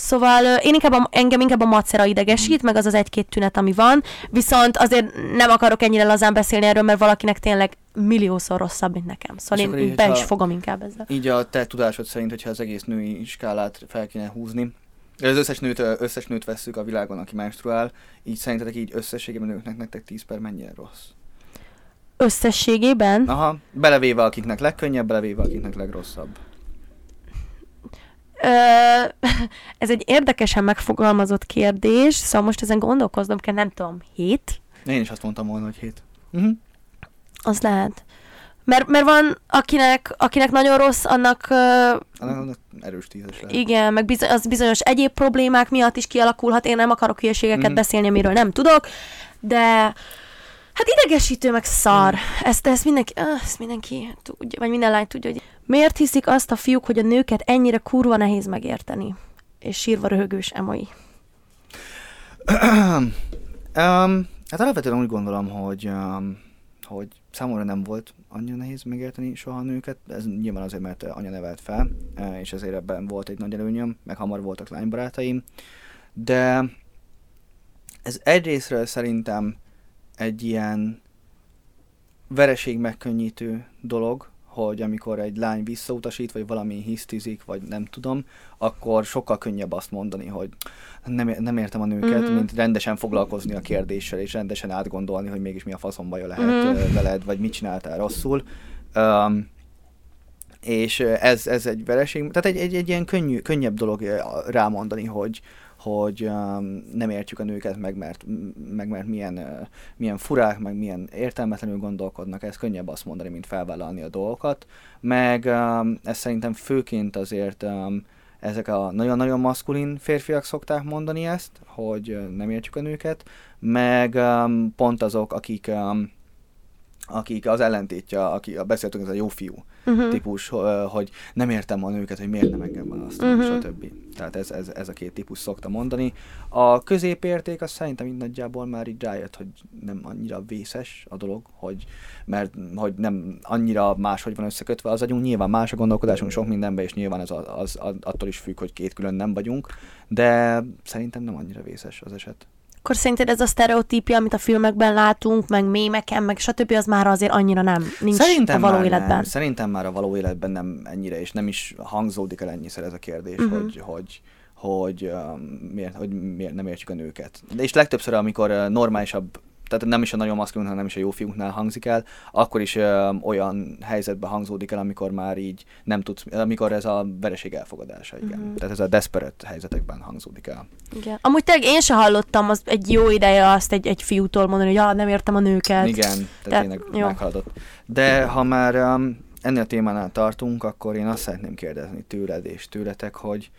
Speaker 1: Szóval én inkább a, engem inkább a macera idegesít, meg az az egy-két tünet, ami van, viszont azért nem akarok ennyire lazán beszélni erről, mert valakinek tényleg milliószor rosszabb, mint nekem. Szóval én,
Speaker 2: így,
Speaker 1: be is fogom inkább ezzel.
Speaker 2: Így a te tudásod szerint, hogyha az egész női skálát fel kéne húzni, az összes nőt, összes nőt vesszük a világon, aki menstruál, így szerintetek így összességében nőknek nektek 10 per mennyire rossz?
Speaker 1: Összességében
Speaker 2: Aha, belevéve akiknek legkönnyebb, belevéve akiknek legrosszabb.
Speaker 1: Ö, ez egy érdekesen megfogalmazott kérdés, szóval most ezen gondolkoznom kell, nem tudom, hét?
Speaker 2: Én is azt mondtam volna, hogy hét. Uh-huh.
Speaker 1: Az lehet. Mert, mert van, akinek, akinek nagyon rossz, annak
Speaker 2: Annak erős tízes lehet.
Speaker 1: Igen, meg bizony, az bizonyos egyéb problémák miatt is kialakulhat. Én nem akarok hülyeségeket mm. beszélni, amiről nem tudok, de hát idegesítő, meg szar. Ezt, ezt mindenki, ezt mindenki tudja, vagy minden lány tudja, hogy miért hiszik azt a fiúk, hogy a nőket ennyire kurva nehéz megérteni? És sírva röhögős emoi.
Speaker 2: um, hát alapvetően úgy gondolom, hogy, um, hogy számomra nem volt annyira nehéz megérteni soha a nőket. Ez nyilván azért, mert anya nevelt fel, és ezért ebben volt egy nagy előnyöm, meg hamar voltak lánybarátaim. De ez egyrésztről szerintem egy ilyen vereség megkönnyítő dolog, hogy amikor egy lány visszautasít, vagy valami hisztizik, vagy nem tudom, akkor sokkal könnyebb azt mondani, hogy nem, nem értem a nőket,
Speaker 1: Mhm.
Speaker 2: mint rendesen foglalkozni a kérdéssel, és rendesen átgondolni, hogy mégis mi a faszom baja lehet
Speaker 1: Mhm.
Speaker 2: mm. veled, vagy mit csináltál rosszul. Um, és ez, ez egy vereség, tehát egy, egy, egy ilyen könnyű, könnyebb dolog rámondani, hogy, hogy um, nem értjük a nőket meg, mert, meg mert milyen, uh, milyen furák, meg milyen értelmetlenül gondolkodnak, ez könnyebb azt mondani, mint felvállalni a dolgokat, meg um, ez szerintem főként azért um, ezek a nagyon-nagyon maszkulin férfiak szokták mondani ezt, hogy uh, nem értjük a nőket, meg pont azok, akik akik az ellentétje, aki a beszéltünk, ez a jó fiú
Speaker 1: Uh-huh.
Speaker 2: típus, hogy nem értem a nőket, hogy miért nem engem választanak, uh-huh. stb. Tehát ez, ez, ez a két típus szokta mondani. A középérték az szerintem így nagyjából már így rájött, hogy nem annyira vészes a dolog, hogy, mert hogy nem annyira máshogy van összekötve az agyunk, nyilván más a gondolkodásunk sok mindenben, és nyilván ez az, az, az attól is függ, hogy két külön nem vagyunk, de szerintem nem annyira vészes az eset.
Speaker 1: Akkor szerinted ez a sztereotípia, amit a filmekben látunk, meg mémeken, meg stb. az már azért annyira nem, nincs
Speaker 2: Szerintem
Speaker 1: a való
Speaker 2: már
Speaker 1: életben.
Speaker 2: Nem. Szerintem már a való életben nem ennyire, és nem is hangzódik el ennyiszer ez a kérdés, uh-huh. hogy, hogy, hogy, um, miért, hogy miért nem értjük a nőket. De és legtöbbször, amikor uh, normálisabb, tehát nem is a nagyon maszkulin, hanem nem is a jó fiúknál hangzik el, akkor is um, olyan helyzetben hangzódik el, amikor már így nem tudsz, amikor ez a vereség elfogadása, igen.
Speaker 1: Mhm.
Speaker 2: Uh-huh. Tehát ez a desperate helyzetekben hangzódik el.
Speaker 1: Igen. Amúgy tényleg én se hallottam az egy jó ideje azt egy, egy fiútól mondani, hogy ah, nem értem a nőket.
Speaker 2: Igen, tehát
Speaker 1: Tehát,
Speaker 2: tényleg
Speaker 1: jó.
Speaker 2: meghaladott. De ha már um, ennél a témánál tartunk, akkor én azt szeretném kérdezni tőled és tőletek, hogy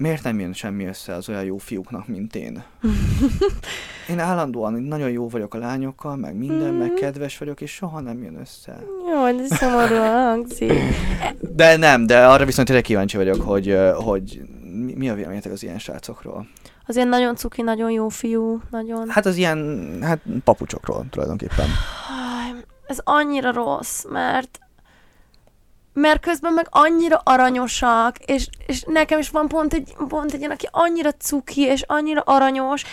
Speaker 2: miért nem jön semmi össze az olyan jó fiúknak, mint én? Én állandóan nagyon jó vagyok a lányokkal, meg minden, meg kedves vagyok, és soha nem jön össze.
Speaker 1: Jó, de szomorúan hangzik.
Speaker 2: De nem, de arra viszont tényleg kíváncsi vagyok, hogy, hogy mi, mi a véleményetek az ilyen srácokról?
Speaker 1: Azért nagyon cuki, nagyon jó fiú, nagyon...
Speaker 2: Hát az ilyen, hát papucsokról tulajdonképpen.
Speaker 1: Aj, ez annyira rossz, mert mert közben meg annyira aranyosak, és, és nekem is van pont egy, pont egy ilyen, aki annyira cuki, és annyira aranyos,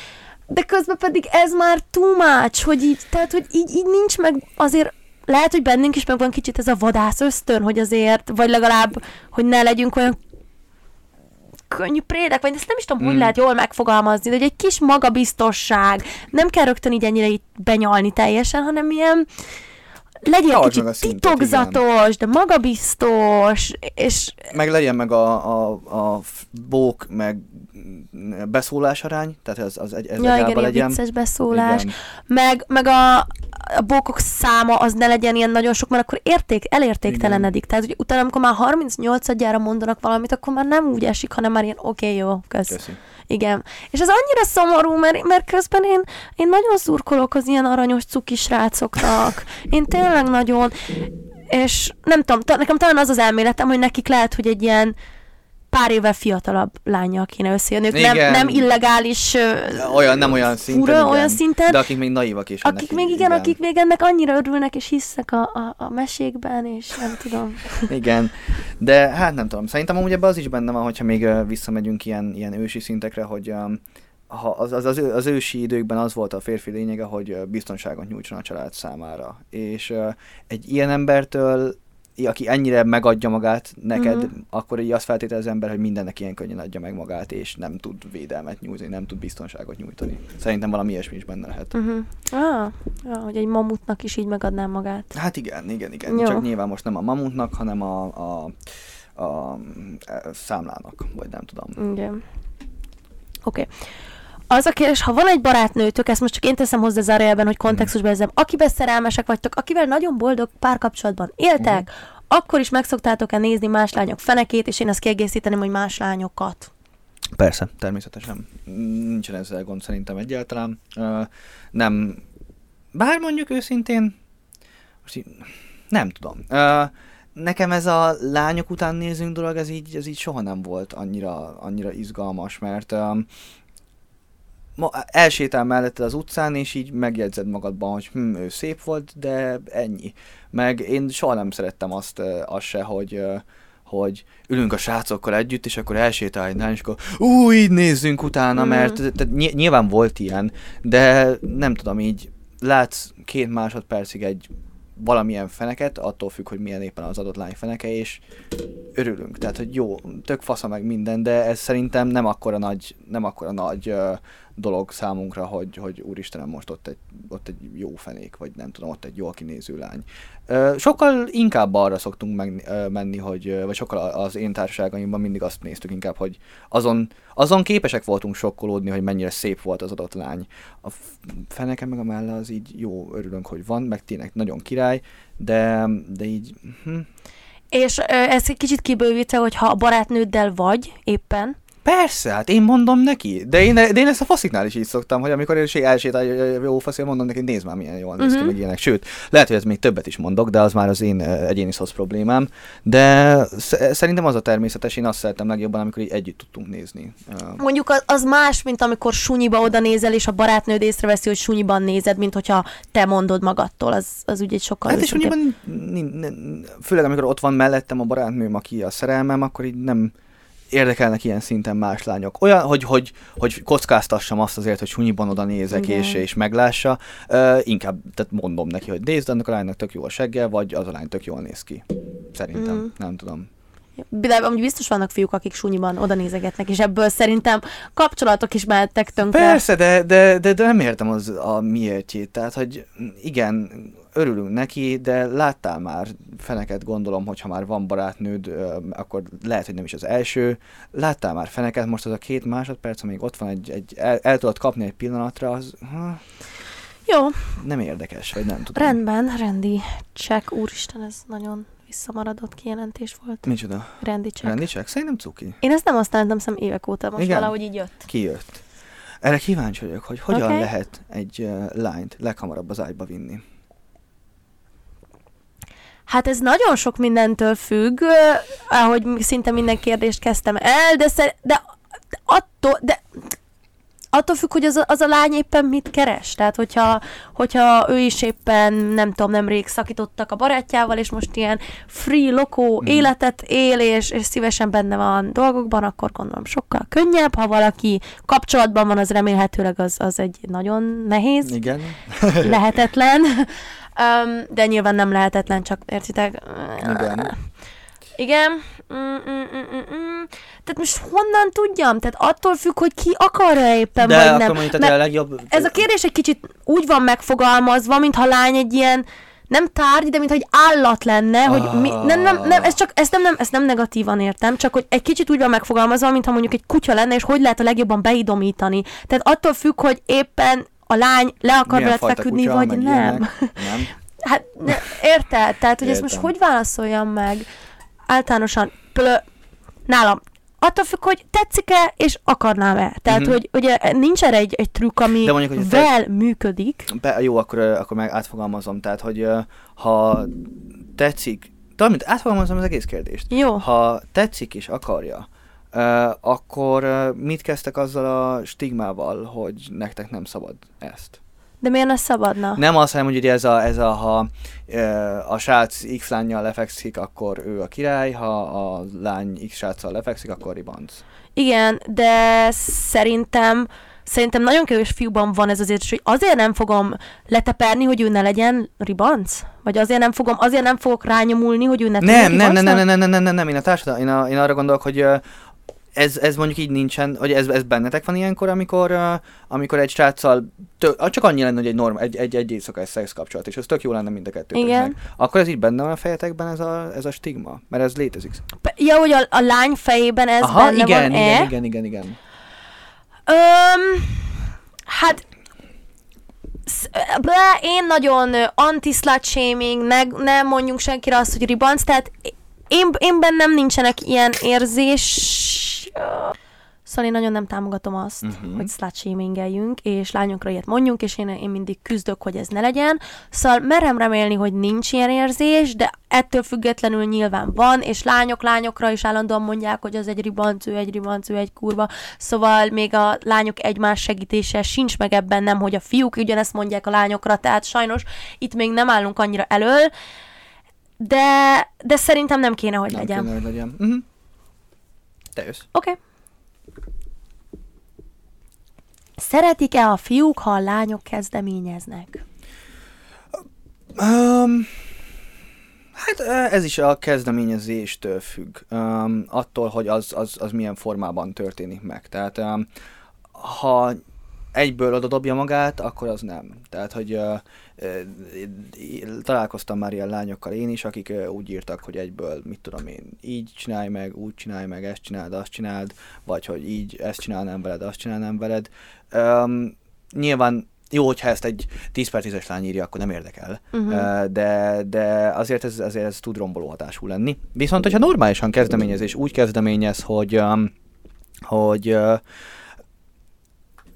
Speaker 1: de közben pedig ez már much, hogy így, tehát, hogy így, így nincs meg azért lehet, hogy bennünk is meg van kicsit ez a vadász ösztön, hogy azért, vagy legalább, hogy ne legyünk olyan könnyű prédek, vagy ezt nem is tudom, hogy
Speaker 2: Mm.
Speaker 1: lehet jól megfogalmazni, de hogy egy kis magabiztosság, nem kell rögtön így ennyire így benyalni teljesen, hanem ilyen, Legyél
Speaker 2: Tartsd
Speaker 1: kicsit
Speaker 2: szintet,
Speaker 1: titokzatos, de magabiztos, és
Speaker 2: Meg legyen meg a, a, a bók, meg beszólás arány, tehát ez, az egy, ez
Speaker 1: ja, igen,
Speaker 2: legyen.
Speaker 1: vicces beszólás,
Speaker 2: Igen.
Speaker 1: meg, meg a, a bókok száma az ne legyen ilyen nagyon sok, mert akkor érték, elértéktelenedik. Tehát, hogy utána, amikor már 38-adjára mondanak valamit, akkor már nem úgy esik, hanem már ilyen oké, okay, jó, kösz.
Speaker 2: Köszi.
Speaker 1: Igen. És ez annyira szomorú, mert, mert közben én, én nagyon szurkolok az ilyen aranyos cukis srácoknak. Én tényleg nagyon, és nem tudom, nekem talán az az elméletem, hogy nekik lehet, hogy egy ilyen pár évvel fiatalabb lányjal kéne összejönni. Ők nem,
Speaker 2: Igen.
Speaker 1: nem illegális
Speaker 2: Olyan, nem olyan szinten,
Speaker 1: fura,
Speaker 2: igen.
Speaker 1: olyan szinten,
Speaker 2: De akik még naívak is.
Speaker 1: akik még igen, akik még ennek annyira örülnek, és hisznek a, a, a mesékben, és nem tudom.
Speaker 2: Igen, de hát nem tudom, szerintem amúgy ebben az is benne van, hogyha még visszamegyünk ilyen, ilyen ősi szintekre, hogy um, ha az, az, az, az ősi időkben az volt a férfi lényege, hogy biztonságot nyújtson a család számára. És uh, egy ilyen embertől, aki ennyire megadja magát neked, uh-huh. akkor így azt feltétel az ember, hogy mindennek ilyen könnyen adja meg magát, és nem tud védelmet nyújtani, nem tud biztonságot nyújtani. Szerintem valami ilyesmi is benne lehet.
Speaker 1: Uh-huh. Ah, ja, hogy egy mamutnak is így megadná magát.
Speaker 2: Hát igen, igen, igen.
Speaker 1: Jó.
Speaker 2: Csak nyilván most nem a mamutnak, hanem a, a, a, a számlának, vagy nem tudom.
Speaker 1: Igen. Oké. Okay. Az a kérdés, ha van egy barátnőtök, ezt most csak én teszem hozzá zárójelben, hogy kontextusba ezem, akiben szerelmesek vagytok, akivel nagyon boldog párkapcsolatban éltek,
Speaker 2: Mhm.
Speaker 1: akkor is megszoktátok-e nézni más lányok fenekét, és én ezt kiegészíteném, hogy más lányokat.
Speaker 2: Persze, természetesen. Nincsen ezzel gond szerintem egyáltalán. Ö, nem, bár mondjuk őszintén, most így, nem tudom. Ö, nekem ez a lányok után nézünk dolog, ez így, ez így soha nem volt annyira, annyira izgalmas, mert um, ma elsétál melletted az utcán, és így megjegyzed magadban, hogy hm, ő szép volt, de ennyi. Meg én soha nem szerettem azt, azt se, hogy hogy ülünk a srácokkal együtt, és akkor elsétál egy lány, és akkor ú, így nézzünk utána,
Speaker 1: Mhm.
Speaker 2: mert tehát ny- nyilván volt ilyen, de nem tudom, így látsz két másodpercig egy valamilyen feneket, attól függ, hogy milyen éppen az adott lány feneke, és örülünk. Tehát, hogy jó, tök fasza meg minden, de ez szerintem nem akkora nagy, nem akkora nagy ö, dolog számunkra, hogy, hogy úristenem, most ott egy, ott egy jó fenék, vagy nem tudom, ott egy jól kinéző lány. Sokkal inkább arra szoktunk menni, hogy, vagy sokkal az én társaságaimban mindig azt néztük inkább, hogy azon, azon képesek voltunk sokkolódni, hogy mennyire szép volt az adott lány. A feneke meg a melle az így jó, örülünk, hogy van, meg tényleg nagyon király, de, de így, hm,
Speaker 1: És ö, ez egy kicsit kibővítve, hogy ha a barátnőddel vagy éppen,
Speaker 2: Persze, hát én mondom neki, de én, de én ezt a fasziknál is így szoktam, hogy amikor én elsétál jó fasz, mondom neki, nézd már milyen jól néz ki,
Speaker 1: Mhm.
Speaker 2: meg ilyenek. Sőt, lehet, hogy ez még többet is mondok, de az már az én ö, egyéni szosz problémám. De sz- szerintem az a természetes, én azt szeretem legjobban, amikor így együtt tudtunk nézni. Ö,
Speaker 1: mondjuk az, az más, mint amikor sunyiba oda nézel, és a barátnőd észreveszi, hogy sunyiban nézed, mint hogyha te mondod magadtól. Az, az ugye egy sokkal
Speaker 2: Hát és nin- főleg amikor ott van mellettem a barátnőm, aki a szerelmem, akkor így nem érdekelnek ilyen szinten más lányok. Olyan, hogy, hogy, hogy kockáztassam azt azért, hogy sunyiban oda nézek
Speaker 1: Igen.
Speaker 2: és, és meglássa, uh, inkább tehát mondom neki, hogy nézd, annak a lánynak tök jó a segge, vagy az a lány tök jól néz ki. Szerintem,
Speaker 1: Mm.
Speaker 2: nem tudom.
Speaker 1: De amúgy biztos vannak fiúk, akik sunyiban oda nézegetnek, és ebből szerintem kapcsolatok is mehettek tönkre.
Speaker 2: Persze, de, de, de, de nem értem az a miértjét. Tehát, hogy igen, örülünk neki, de láttál már feneket, gondolom, hogy ha már van barátnőd, akkor lehet, hogy nem is az első. Láttál már feneket, most az a két másodperc, amíg ott van egy, egy el, el tudod kapni egy pillanatra, az ha,
Speaker 1: Jó,
Speaker 2: nem érdekes, vagy nem tudom.
Speaker 1: rendben, rendi check. Úristen, ez nagyon visszamaradott kijelentés volt.
Speaker 2: Micsoda?
Speaker 1: Rendi check.
Speaker 2: Rendi check? Szerintem cuki.
Speaker 1: Én ezt nem használtam szem évek óta, most
Speaker 2: Igen?
Speaker 1: valahogy így jött.
Speaker 2: Kijött. Erre kíváncsi vagyok, hogy hogyan
Speaker 1: Oké.
Speaker 2: lehet egy uh, lányt leghamarabb az ágyba vinni.
Speaker 1: Hát ez nagyon sok mindentől függ, ahogy szinte minden kérdést kezdtem el, de, szer- de, attól, de attól függ, hogy az a, az a lány éppen mit keres. Tehát, hogyha, hogyha ő is éppen, nem tudom, nemrég szakítottak a barátjával, és most ilyen free, lokó
Speaker 2: Mhm.
Speaker 1: életet él, és, és szívesen benne van dolgokban, akkor gondolom sokkal könnyebb. Ha valaki kapcsolatban van, az remélhetőleg az, az egy nagyon nehéz
Speaker 2: Igen?
Speaker 1: lehetetlen, um, de nyilván nem lehetetlen, csak értitek?
Speaker 2: Igen.
Speaker 1: Igen. Mm, mm, mm, mm, mm. Tehát most honnan tudjam? Tehát attól függ, hogy ki akarja éppen,
Speaker 2: De
Speaker 1: vagy nem.
Speaker 2: mondjuk,
Speaker 1: Mert
Speaker 2: a legjobb...
Speaker 1: ez a kérdés egy kicsit úgy van megfogalmazva, mintha lány egy ilyen nem tárgy, de mintha egy állat lenne, hogy mi, nem, nem, nem, ez csak, ezt nem, nem, ezt nem negatívan értem, csak hogy egy kicsit úgy van megfogalmazva, mintha mondjuk egy kutya lenne, és hogy lehet a legjobban beidomítani. Tehát attól függ, hogy éppen a lány le akar veled feküdni,
Speaker 2: kutya,
Speaker 1: vagy nem.
Speaker 2: ilyenek? Nem.
Speaker 1: Hát ne, érted? Tehát, hogy ezt most
Speaker 2: Értem.
Speaker 1: hogy válaszoljam meg? Általánosan, plö, nálam attól függ, hogy tetszik-e, és akarnám-e. Tehát,
Speaker 2: Mhm.
Speaker 1: hogy ugye nincs erre egy, egy trükk, ami
Speaker 2: De mondjuk, hogy te-
Speaker 1: vel működik.
Speaker 2: Be, jó, akkor, akkor meg átfogalmazom. Tehát, hogy ha tetszik, talán átfogalmazom az egész kérdést.
Speaker 1: Jó.
Speaker 2: Ha tetszik és akarja, akkor mit kezdtek azzal a stigmával, hogy nektek nem szabad ezt?
Speaker 1: De miért ne szabadna?
Speaker 2: Nem azt, hanem, hogy ugye ez a, ez a ha a srác X lányjal lefekszik, akkor ő a király, ha a lány X sráccal lefekszik, akkor ribanc.
Speaker 1: Igen, de szerintem szerintem nagyon kevés fiúban van ez azért, hogy azért nem fogom leteperni, hogy ő ne legyen ribanc? Vagy azért nem fogom, azért nem fogok rányomulni, hogy ő ne
Speaker 2: Nem,
Speaker 1: legyen
Speaker 2: nem, nem, nem,
Speaker 1: ribancnak?
Speaker 2: nem, nem, nem, nem, nem, én a társadalom, én, a, én arra gondolok, hogy ez, ez mondjuk így nincsen, hogy ez, ez bennetek van ilyenkor, amikor, amikor egy sráccal, ah, csak annyi lenne, hogy egy, norm, egy, egy, egy éjszakás szex kapcsolat, és ez tök jó lenne mind a kettőtöknek. Akkor ez így benne van a fejetekben ez a, ez a stigma, mert ez létezik.
Speaker 1: Ja, hogy a, a lány fejében ez
Speaker 2: Aha,
Speaker 1: benne
Speaker 2: igen,
Speaker 1: van-e?
Speaker 2: igen, igen, igen, igen.
Speaker 1: Öm, hát ble, én nagyon ö, anti-slut shaming, ne, nem mondjunk senkire azt, hogy ribanc, tehát én, én bennem nincsenek ilyen érzés... Szóval én nagyon nem támogatom azt, uh-huh. hogy slut shamingeljünk, és lányokra ilyet mondjunk, és én, én mindig küzdök, hogy ez ne legyen. Szóval merem remélni, hogy nincs ilyen érzés, de ettől függetlenül nyilván van, és lányok lányokra is állandóan mondják, hogy az egy ribanc, ő egy ribanc, ő egy kurva. Szóval még a lányok egymás segítése sincs meg ebben, nem, hogy a fiúk ugyanezt mondják a lányokra, tehát sajnos itt még nem állunk annyira elől, de, de szerintem nem kéne, hogy
Speaker 2: Nem
Speaker 1: legyen.
Speaker 2: kéne, hogy legyen. Uh-huh. Te jössz.
Speaker 1: Oké. Okay. Szeretik-e a fiúk, ha a lányok kezdeményeznek?
Speaker 2: Um, hát ez is a kezdeményezéstől függ, um, attól, hogy az, az, az milyen formában történik meg. Tehát um, ha egyből oda dobja magát, akkor az nem. Tehát, hogy uh, találkoztam már ilyen lányokkal én is, akik uh, úgy írtak, hogy egyből, mit tudom én, így csinálj meg, úgy csinálj meg, ezt csináld, azt csináld, vagy hogy így ezt csinálnám veled, azt csinálnám veled. Um, nyilván jó, hogyha ezt egy 10 per 10-es lány írja, akkor nem érdekel,
Speaker 1: Mhm.
Speaker 2: uh, de, de azért ez, azért ez tud romboló hatású lenni. Viszont, hogyha normálisan kezdeményezés úgy kezdeményez, hogy, hogy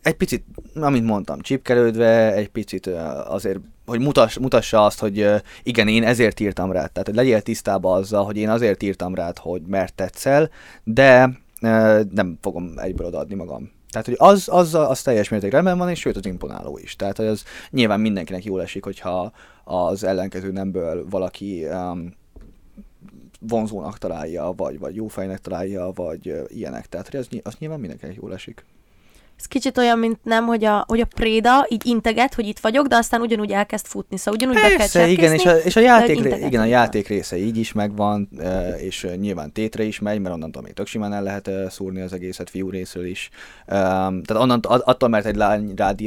Speaker 2: egy picit, amint mondtam, csipkelődve, egy picit azért, hogy mutass, mutassa azt, hogy igen, én ezért írtam rád. Tehát, hogy legyél tisztában azzal, hogy én azért írtam rád, hogy mert tetszel, de nem fogom egyből odaadni magam. Tehát, hogy az, az, az teljes mértékben rendben van, és sőt, az imponáló is. Tehát, hogy az nyilván mindenkinek jól esik, hogyha az ellenkező nemből valaki um, vonzónak találja, vagy, vagy jó fejnek találja, vagy ö, ilyenek. Tehát, hogy az, az nyilván mindenkinek jól esik.
Speaker 1: Ez kicsit olyan, mint nem, hogy a, hogy a préda így integet, hogy itt vagyok, de aztán ugyanúgy elkezd futni. Szóval ugyanúgy be kell
Speaker 2: Persze, igen, és a, és a játék, ré- igen, a játék része így is megvan, e, és e, nyilván tétre is megy, mert onnantól még tök simán el lehet e, szúrni az egészet fiú részről is. Tehát onnan, a- attól, mert egy lány rád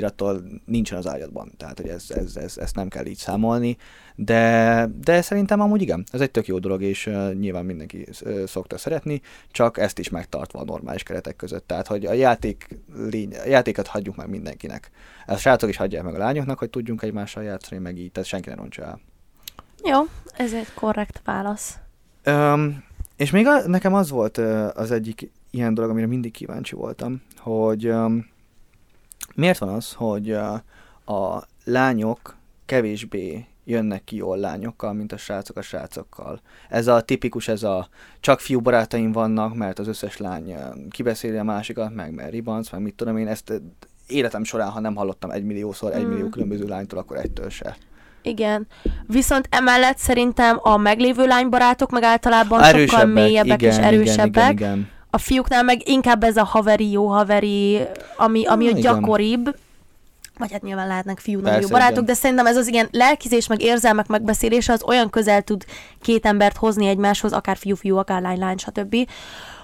Speaker 2: nincsen az ágyadban. Tehát, hogy ez, ez, ez, ezt nem kell így számolni. De, de szerintem amúgy igen, ez egy tök jó dolog, és uh, nyilván mindenki uh, szokta szeretni, csak ezt is megtartva a normális keretek között. Tehát, hogy a játék lény, a játékat hagyjuk meg mindenkinek. Ezt srácok is hagyják meg a lányoknak, hogy tudjunk egymással játszani, meg így, tehát senki ne rontsa el.
Speaker 1: Jó, ez egy korrekt válasz.
Speaker 2: Um, és még a, nekem az volt uh, az egyik ilyen dolog, amire mindig kíváncsi voltam, hogy um, miért van az, hogy uh, a lányok kevésbé jönnek ki jól lányokkal, mint a srácok a srácokkal. Ez a tipikus, ez a csak fiú barátaim vannak, mert az összes lány kibeszéli a másikat, meg mert ribanc, meg mit tudom én, ezt életem során, ha nem hallottam egy milliószor, egy millió különböző lánytól, akkor egytől se.
Speaker 1: Igen. Viszont emellett szerintem a meglévő lánybarátok meg általában sokkal mélyebbek és erősebbek.
Speaker 2: Igen, igen.
Speaker 1: A fiúknál meg inkább ez a haveri, jó haveri, ami, ami
Speaker 2: Ah,
Speaker 1: a
Speaker 2: igen.
Speaker 1: Vagy hát nyilván lehetnek fiú nagyon jó barátok,
Speaker 2: igen.
Speaker 1: de szerintem ez az ilyen lelkizés, meg érzelmek megbeszélése az olyan közel tud két embert hozni egymáshoz, akár fiú-fiú, akár lány-lány, stb.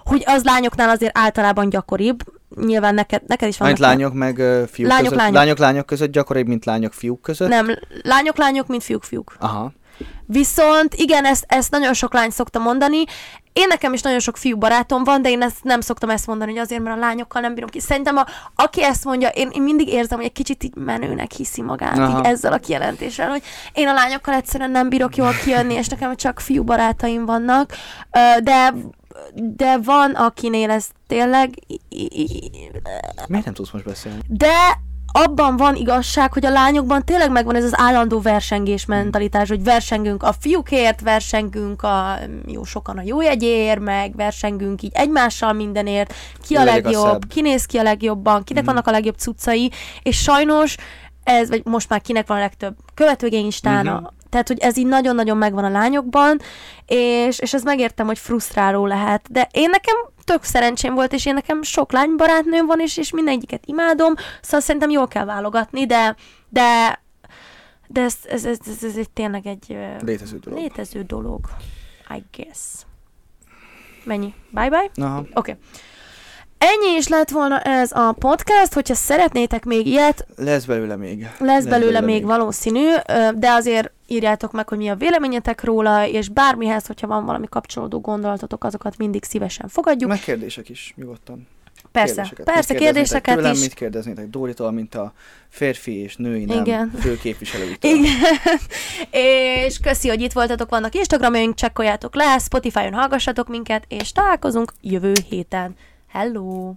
Speaker 1: Hogy az lányoknál azért általában gyakoribb, nyilván neked, neked is vannak.
Speaker 2: Mint lányok meg fiúk
Speaker 1: Lányok,
Speaker 2: között.
Speaker 1: lányok.
Speaker 2: lányok, lányok között gyakoribb, mint lányok, fiúk között.
Speaker 1: Nem, lányok, lányok, mint fiúk, fiúk.
Speaker 2: Aha.
Speaker 1: Viszont igen, ezt, ezt nagyon sok lány szokta mondani. Én nekem is nagyon sok fiú barátom van, de én ezt nem szoktam ezt mondani, hogy azért, mert a lányokkal nem bírom ki. Szerintem, a, aki ezt mondja, én, én mindig érzem, hogy egy kicsit így menőnek hiszi magát,
Speaker 2: Aha.
Speaker 1: így ezzel a kijelentéssel, hogy én a lányokkal egyszerűen nem bírok jól kijönni, és nekem csak fiú barátaim vannak. De de van, akinél ez tényleg
Speaker 2: Miért nem tudsz most beszélni?
Speaker 1: de abban van igazság, hogy a lányokban tényleg megvan ez az állandó versengés mentalitás, hogy versengünk a fiúkért, versengünk a jó sokan a jó jegyért, meg versengünk így egymással mindenért, ki a legjobb, ki néz ki a legjobban, kinek
Speaker 2: Mhm.
Speaker 1: vannak a legjobb cuccai, és sajnos ez, vagy most már kinek van a legtöbb követőgény Instán,
Speaker 2: Mhm.
Speaker 1: a tehát, hogy ez így nagyon-nagyon megvan a lányokban, és, és ez megértem, hogy frusztráló lehet. De én nekem tök szerencsém volt, és én nekem sok lány barátnőm van, és, és mindegyiket imádom, szóval szerintem jól kell válogatni, de, de, de ez, ez, ez, ez, ez egy tényleg egy
Speaker 2: Létező dolog.
Speaker 1: létező dolog. I guess. Mennyi? Bye-bye? Oké. Okay. Ennyi is lett volna ez a podcast, hogyha szeretnétek még ilyet,
Speaker 2: Lesz belőle még.
Speaker 1: lesz belőle még valószínű, ö, de azért írjátok meg, hogy mi a véleményetek róla, és bármihez, hogyha van valami kapcsolódó gondolatotok, azokat mindig szívesen fogadjuk.
Speaker 2: Meg kérdések is, nyugodtan.
Speaker 1: Persze,
Speaker 2: Kérdéseket.
Speaker 1: persze,
Speaker 2: Mit
Speaker 1: kérdéseket
Speaker 2: tőlem,
Speaker 1: is.
Speaker 2: Mit kérdeznétek Dóritól, mint a férfi és női nem
Speaker 1: Igen.
Speaker 2: főképviselőitől?
Speaker 1: Igen. és köszi, hogy itt voltatok, vannak Instagramjaink, csekkoljátok le, Spotify-on hallgassatok minket, és találkozunk jövő héten. Hello!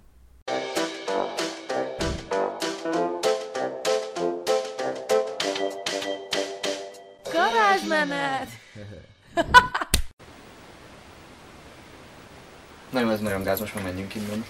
Speaker 1: Garázsmenet!
Speaker 2: Na jó, ez nagyon gáz, most már menjünk innen.